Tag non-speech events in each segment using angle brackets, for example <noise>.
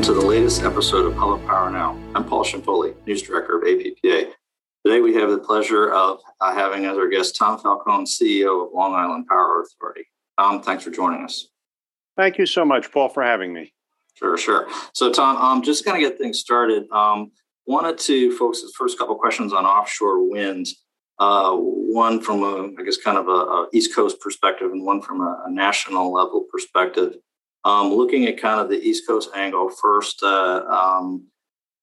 welcome to the latest episode of Public Power Now. I'm Paul Ciampoli, News Director of APPA. Today we have the pleasure of uh, having as our guest Tom Falcone, CEO of Long Island Power Authority. Tom, thanks for joining us. Thank you so much, Paul, for having me. Sure, sure. So, Tom, um, just going to get things started. Um, wanted to focus the first couple questions on offshore wind. Uh, one from a, I guess, kind of a, a, East Coast perspective, and one from a, a national level perspective. Um, looking at kind of the East Coast angle first, uh, um,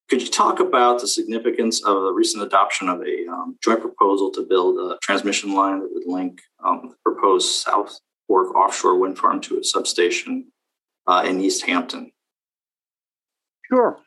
could you talk about the significance of the recent adoption of a um, joint proposal to build a transmission line that would link um, the proposed South Fork offshore wind farm to a substation uh, in East Hampton? Sure.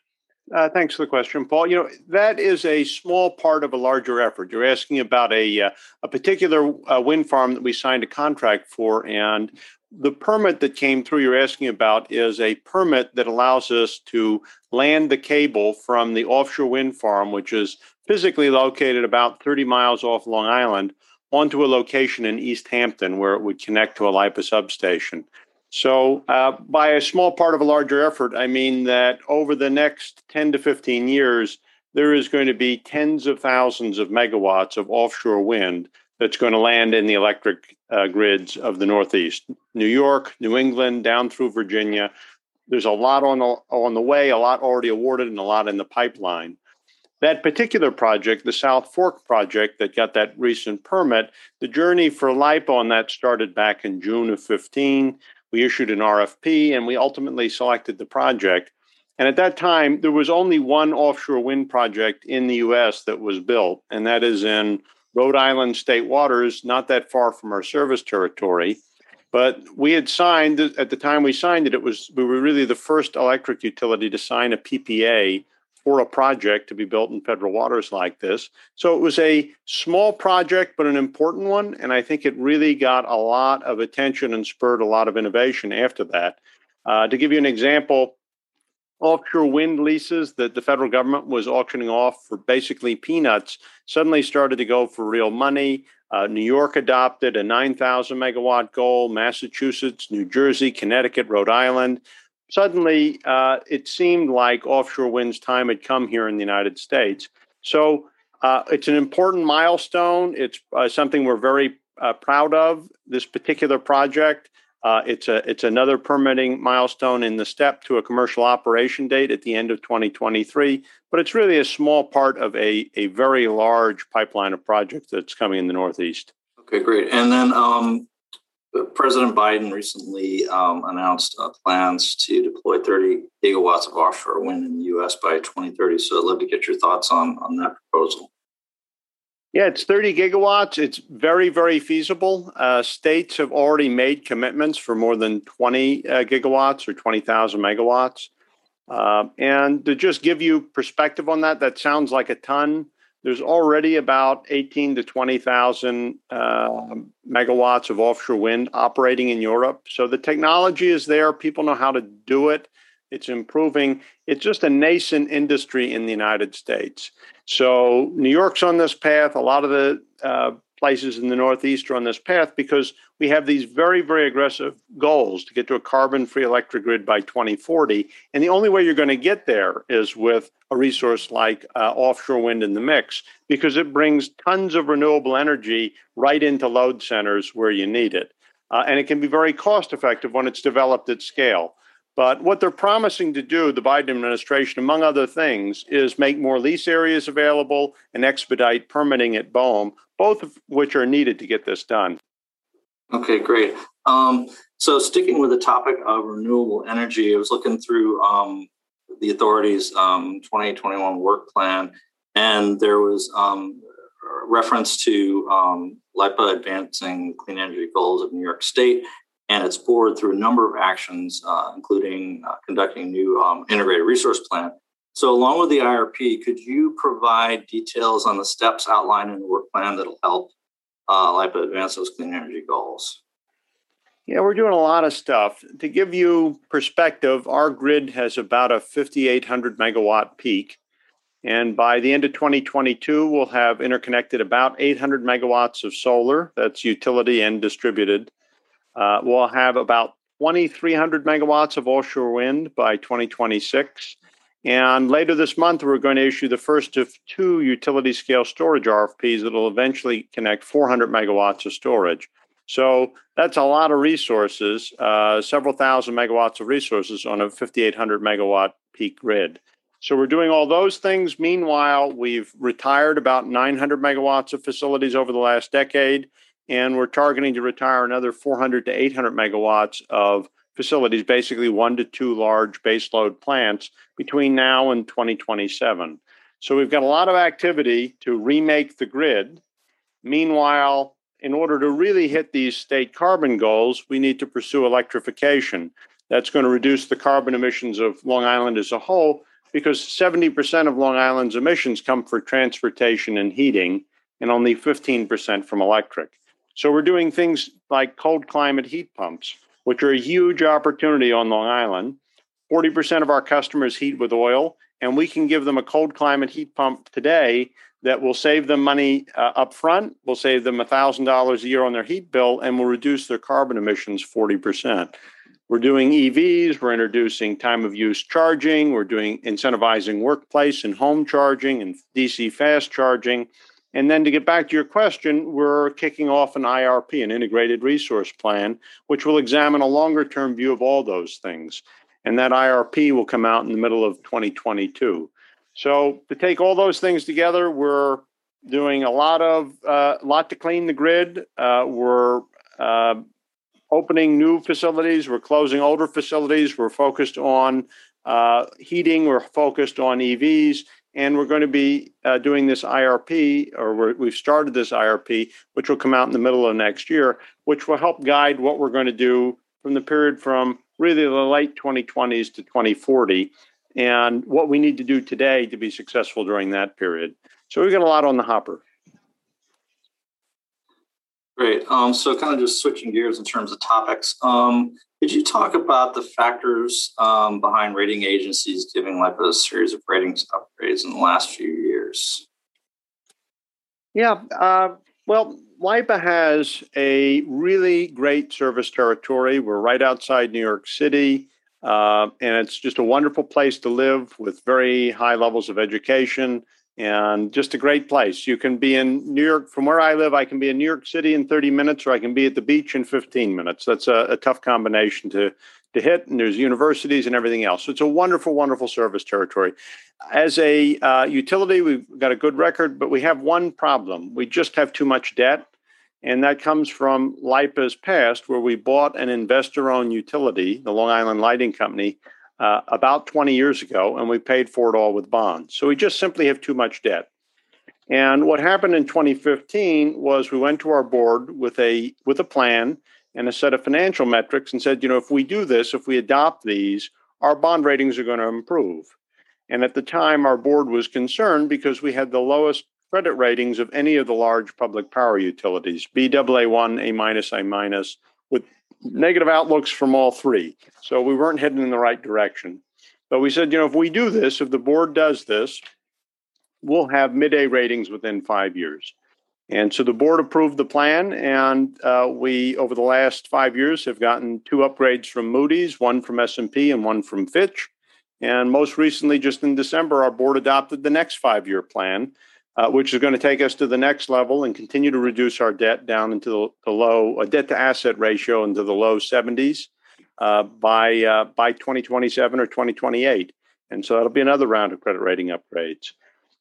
Uh, thanks for the question, Paul. You know that is a small part of a larger effort. You're asking about a uh, a particular uh, wind farm that we signed a contract for, and the permit that came through you're asking about is a permit that allows us to land the cable from the offshore wind farm, which is physically located about 30 miles off Long Island, onto a location in East Hampton where it would connect to a LIPA substation. So, uh, by a small part of a larger effort, I mean that over the next 10 to 15 years, there is going to be tens of thousands of megawatts of offshore wind that's going to land in the electric uh, grids of the Northeast, New York, New England, down through Virginia. There's a lot on the on the way, a lot already awarded, and a lot in the pipeline. That particular project, the South Fork project that got that recent permit, the journey for LIPA on that started back in June of 15. We issued an RFP and we ultimately selected the project. And at that time, there was only one offshore wind project in the US that was built, and that is in Rhode Island state waters, not that far from our service territory. But we had signed at the time we signed it, it was we were really the first electric utility to sign a PPA for a project to be built in federal waters like this. So it was a small project, but an important one. And I think it really got a lot of attention and spurred a lot of innovation after that. Uh, to give you an example, offshore wind leases that the federal government was auctioning off for basically peanuts suddenly started to go for real money. Uh, New York adopted a 9,000 megawatt goal, Massachusetts, New Jersey, Connecticut, Rhode Island suddenly uh, it seemed like offshore wind's time had come here in the United States. So uh, it's an important milestone. It's uh, something we're very uh, proud of. This particular project. Uh, it's a it's another permitting milestone in the step to a commercial operation date at the end of 2023. But it's really a small part of a a very large pipeline of projects that's coming in the Northeast. Okay, great. And then um, President Biden recently um, announced uh, plans to deploy 30 gigawatts of offshore wind in the U.S. by 2030. So I'd love to get your thoughts on, on that proposal. Yeah, it's 30 gigawatts. It's very, very feasible. Uh, states have already made commitments for more than 20 uh, gigawatts or 20,000 megawatts. Uh, and to just give you perspective on that, that sounds like a ton there's already about 18 to 20,000 uh, megawatts of offshore wind operating in Europe. So the technology is there. People know how to do it. It's improving. It's just a nascent industry in the United States. So New York's on this path. A lot of the uh, places in the Northeast are on this path because we have these very, very aggressive goals to get to a carbon free electric grid by 2040. And the only way you're going to get there is with a resource like uh, offshore wind in the mix because it brings tons of renewable energy right into load centers where you need it. Uh, and it can be very cost effective when it's developed at scale. But what they're promising to do, the Biden administration, among other things, is make more lease areas available and expedite permitting at BOEM, both of which are needed to get this done. Okay, great. Um, so, sticking with the topic of renewable energy, I was looking through um, the authority's um, 2021 work plan, and there was um, reference to um, LIPA advancing clean energy goals of New York State and its board through a number of actions, uh, including uh, conducting a new um, integrated resource plan. So, along with the IRP, could you provide details on the steps outlined in the work plan that'll help uh, LIPA advance those clean energy goals? Yeah, we're doing a lot of stuff. To give you perspective, our grid has about a 5,800 megawatt peak. And by the end of 2022, we'll have interconnected about 800 megawatts of solar, that's utility and distributed, uh, we'll have about 2,300 megawatts of offshore wind by 2026. And later this month, we're going to issue the first of two utility scale storage RFPs that will eventually connect 400 megawatts of storage. So that's a lot of resources, uh, several thousand megawatts of resources on a 5,800 megawatt peak grid. So we're doing all those things. Meanwhile, we've retired about 900 megawatts of facilities over the last decade, and we're targeting to retire another 400 to 800 megawatts of facilities, basically one to two large baseload plants between now and 2027. So we've got a lot of activity to remake the grid. Meanwhile, in order to really hit these state carbon goals, we need to pursue electrification. That's going to reduce the carbon emissions of Long Island as a whole because 70% of Long Island's emissions come for transportation and heating, and only 15% from electric. So we're doing things like cold climate heat pumps, which are a huge opportunity on Long Island. 40% of our customers heat with oil, and we can give them a cold climate heat pump today that will save them money uh, up front, will save them $1,000 a year on their heat bill, and will reduce their carbon emissions 40%. We're doing EVs, we're introducing time of use charging, we're doing incentivizing workplace and home charging and DC fast charging. And then to get back to your question, we're kicking off an IRP, an integrated resource plan, which will examine a longer term view of all those things. And that IRP will come out in the middle of 2022. So to take all those things together, we're doing a lot of uh, lot to clean the grid. Uh, we're uh, opening new facilities, we're closing older facilities, we're focused on uh, heating, we're focused on EVs, and we're going to be uh, doing this IRP, or we have started this IRP, which will come out in the middle of next year, which will help guide what we're going to do from the period from really the late 2020s to 2040 and what we need to do today to be successful during that period. So we've got a lot on the hopper. Great. Um, so, kind of just switching gears in terms of topics. Um, could you talk about the factors um, behind rating agencies giving like a series of ratings upgrades in the last few years? Yeah. Uh, well, LIPA has a really great service territory. We're right outside New York City, uh, and it's just a wonderful place to live with very high levels of education and just a great place. You can be in New York from where I live. I can be in New York City in 30 minutes, or I can be at the beach in 15 minutes. That's a, a tough combination to to hit. And there's universities and everything else. So it's a wonderful, wonderful service territory. As a uh, utility, we've got a good record, but we have one problem. We just have too much debt. And that comes from LIPA's past, where we bought an investor owned utility, the Long Island Lighting Company, uh, about 20 years ago, and we paid for it all with bonds. So we just simply have too much debt. And what happened in 2015 was we went to our board with a with a plan and a set of financial metrics and said, you know, if we do this, if we adopt these, our bond ratings are going to improve. And at the time, our board was concerned because we had the lowest credit ratings of any of the large public power utilities, BAA1, A minus, A minus, negative outlooks from all three. So we weren't heading in the right direction. But we said, you know, if we do this, if the board does this, we'll have mid A ratings within five years. And so the board approved the plan, and uh, we, over the last five years, have gotten two upgrades from Moody's, one from S&P and one from Fitch. And most recently, just in December, our board adopted the next five-year plan, uh, which is going to take us to the next level and continue to reduce our debt down into the, the low a debt to asset ratio into the low 70s uh, by uh, by 2027 or 2028. And so that'll be another round of credit rating upgrades.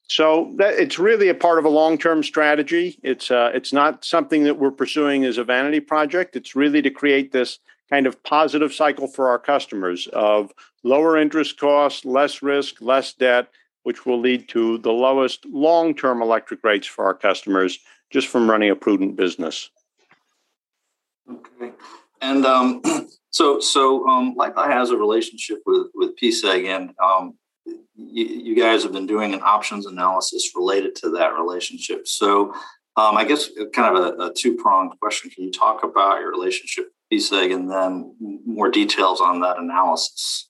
So that, it's really a part of a long-term strategy. It's uh, it's not something that we're pursuing as a vanity project. It's really to create this kind of positive cycle for our customers of lower interest costs, less risk, less debt, which will lead to the lowest long term electric rates for our customers just from running a prudent business. Okay. And um, <clears throat> so, so um, LIPA has a relationship with, with PSEG, and um, you, you, guys have been doing an options analysis related to that relationship. So, um, I guess kind of a, a two pronged question. Can you talk about your relationship with PSEG and then more details on that analysis?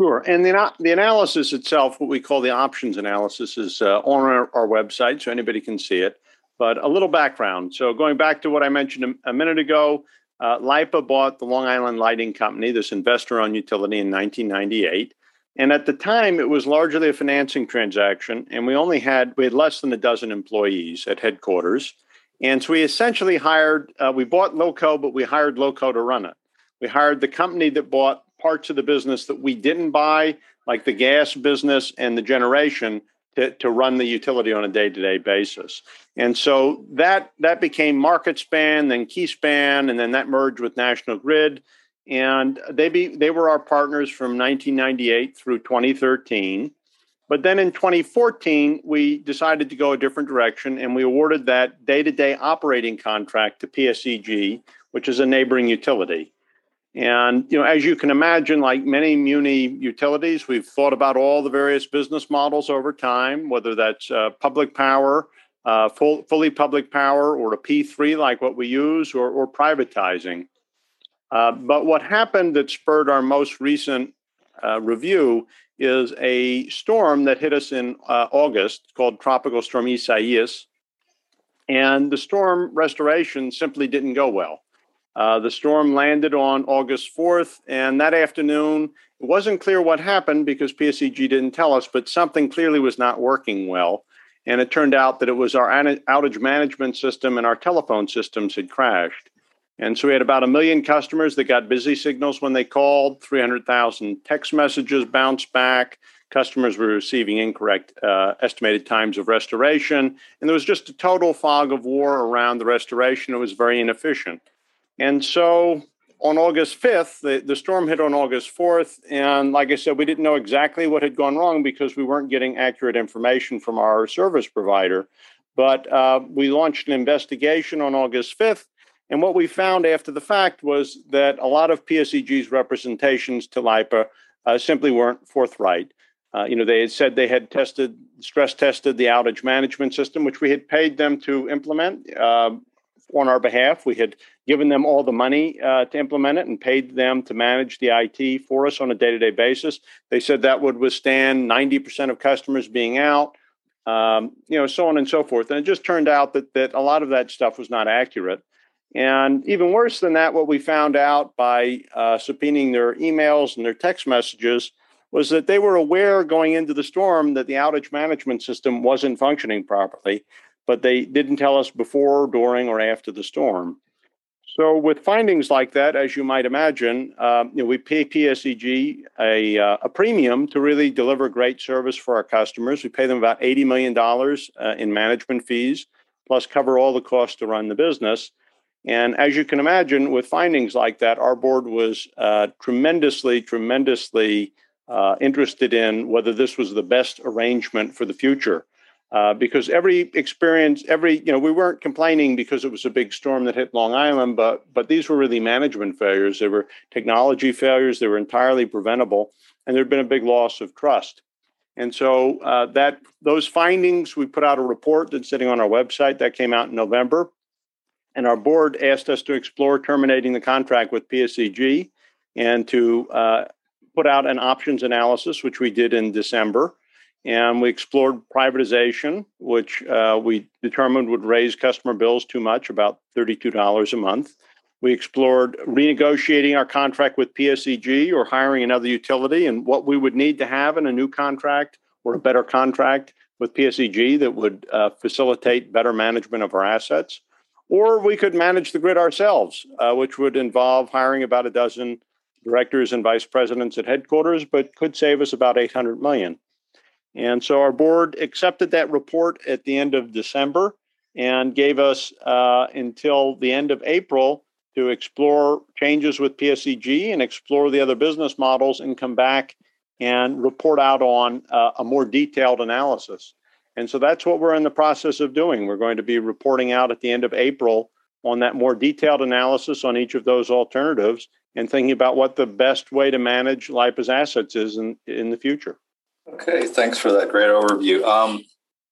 Sure. And the, the analysis itself, what we call the options analysis, is uh, on our, our, website, so anybody can see it. But a little background. So, going back to what I mentioned a, a minute ago, uh, LIPA bought the Long Island Lighting Company, this investor owned utility, in 1998. And at the time, it was largely a financing transaction, and we only had we had less than a dozen employees at headquarters. And so we essentially hired, uh, we bought LILCO, but we hired LILCO to run it. We hired the company that bought parts of the business that we didn't buy, like the gas business and the generation, to, to run the utility on a day-to-day basis. And so that that became MarketSpan, then KeySpan, and then that merged with National Grid. And they be they were our partners from 1998 through 2013. But then in 2014, we decided to go a different direction and we awarded that day to day operating contract to PSEG, which is a neighboring utility. And you know, as you can imagine, like many muni utilities, we've thought about all the various business models over time, whether that's uh, public power, uh, full, fully public power, or a P3 like what we use, or, or privatizing. Uh, but what happened that spurred our most recent uh, review is a storm that hit us in uh, August called Tropical Storm Isaias. And the storm restoration simply didn't go well. Uh, the storm landed on August 4th, and that afternoon, it wasn't clear what happened because PSEG didn't tell us, but something clearly was not working well. And it turned out that it was our outage management system and our telephone systems had crashed. And so we had about a million customers that got busy signals when they called, 300,000 text messages bounced back. Customers were receiving incorrect uh, estimated times of restoration. And there was just a total fog of war around the restoration. It was very inefficient. And so on August 5th, the, the storm hit on August 4th. And like I said, we didn't know exactly what had gone wrong because we weren't getting accurate information from our service provider. But uh, we launched an investigation on August 5th. And what we found after the fact was that a lot of PSEG's representations to LIPA uh, simply weren't forthright. Uh, you know, they had said they had tested, stress tested the outage management system, which we had paid them to implement. Uh, on our behalf. We had given them all the money uh, to implement it and paid them to manage the IT for us on a day to day basis. They said that would withstand 90% of customers being out, um, you know, so on and so forth. And it just turned out that, that a lot of that stuff was not accurate. And even worse than that, what we found out by uh, subpoenaing their emails and their text messages was that they were aware going into the storm that the outage management system wasn't functioning properly but they didn't tell us before, during, or after the storm. So, with findings like that, as you might imagine, uh, you know, we pay PSEG a, uh, a premium to really deliver great service for our customers. We pay them about $80 million uh, in management fees, plus cover all the costs to run the business. And as you can imagine, with findings like that, our board was uh, tremendously, tremendously uh, interested in whether this was the best arrangement for the future. Uh, because every experience, every you know, we weren't complaining because it was a big storm that hit Long Island, but but these were really management failures. They were technology failures. They were entirely preventable, and there had been a big loss of trust. And so uh, that those findings, we put out a report that's sitting on our website that came out in November, and our board asked us to explore terminating the contract with PSEG and to uh, put out an options analysis, which we did in December and we explored privatization, which uh, we determined would raise customer bills too much, about $32 a month. We explored renegotiating our contract with PSEG or hiring another utility and what we would need to have in a new contract or a better contract with PSEG that would uh, facilitate better management of our assets. Or we could manage the grid ourselves, uh, which would involve hiring about a dozen directors and vice presidents at headquarters, but could save us about 800 million. And so our board accepted that report at the end of December and gave us uh, until the end of April to explore changes with PSEG and explore the other business models and come back and report out on uh, a more detailed analysis. And so that's what we're in the process of doing. We're going to be reporting out at the end of April on that more detailed analysis on each of those alternatives and thinking about what the best way to manage LIPA's assets is in, in the future. Okay, thanks for that great overview. Um,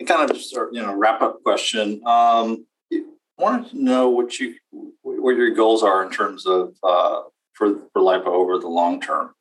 kind of just you know wrap up question. Um, I wanted to know what you what your goals are in terms of uh, for for LIPA over the long term.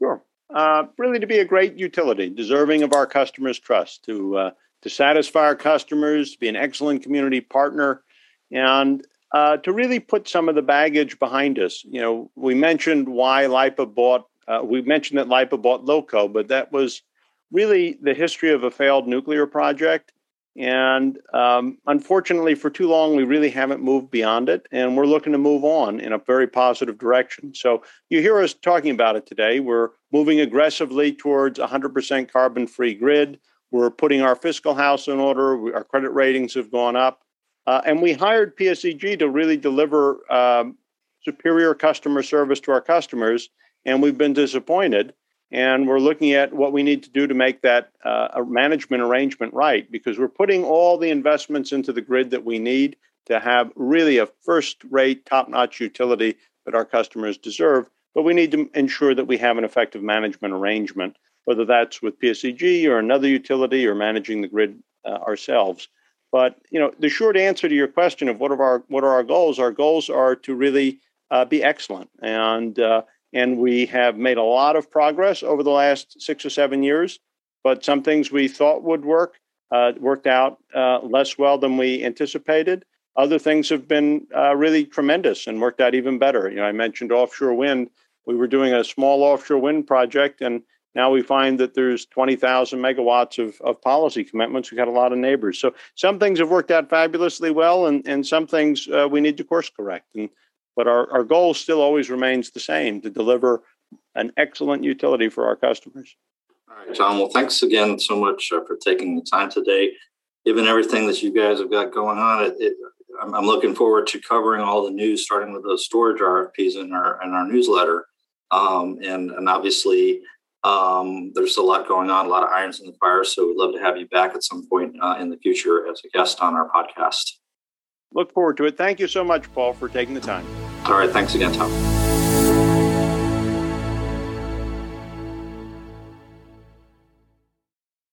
Sure. Uh, really, to be a great utility, deserving of our customers' trust, to uh, to satisfy our customers, to be an excellent community partner, and uh, to really put some of the baggage behind us. You know, we mentioned why LIPA bought. Uh, we mentioned that LIPA bought LILCO, but that was really the history of a failed nuclear project. And um, unfortunately, for too long, we really haven't moved beyond it. And we're looking to move on in a very positive direction. So you hear us talking about it today. We're moving aggressively towards 100% carbon free grid. We're putting our fiscal house in order. Our credit ratings have gone up. Uh, and we hired PSEG to really deliver um, superior customer service to our customers. And we've been disappointed and we're looking at what we need to do to make that uh, management arrangement right because we're putting all the investments into the grid that we need to have really a first rate top notch utility that our customers deserve but we need to ensure that we have an effective management arrangement whether that's with PSEG or another utility or managing the grid uh, ourselves. But you know the short answer to your question of what are our what are our goals? Our goals are to really uh, be excellent. And uh, and we have made a lot of progress over the last six or seven years. But some things we thought would work uh, worked out uh, less well than we anticipated. Other things have been uh, really tremendous and worked out even better. You know, I mentioned offshore wind. We were doing a small offshore wind project, and now we find that there's 20,000 megawatts of, of policy commitments. We've got a lot of neighbors. So some things have worked out fabulously well, and, and some things uh, we need to course correct. And but our, our goal still always remains the same to deliver an excellent utility for our customers. All right, John. Well, thanks again so much uh, for taking the time today. Given everything that you guys have got going on, it, it, I'm, I'm, looking forward to covering all the news, starting with those storage RFPs in our in our newsletter. Um, and and obviously, um, there's a lot going on, a lot of irons in the fire. So we'd love to have you back at some point uh, in the future as a guest on our podcast. Look forward to it. Thank you so much, Paul, for taking the time. All right. Thanks again, Tom.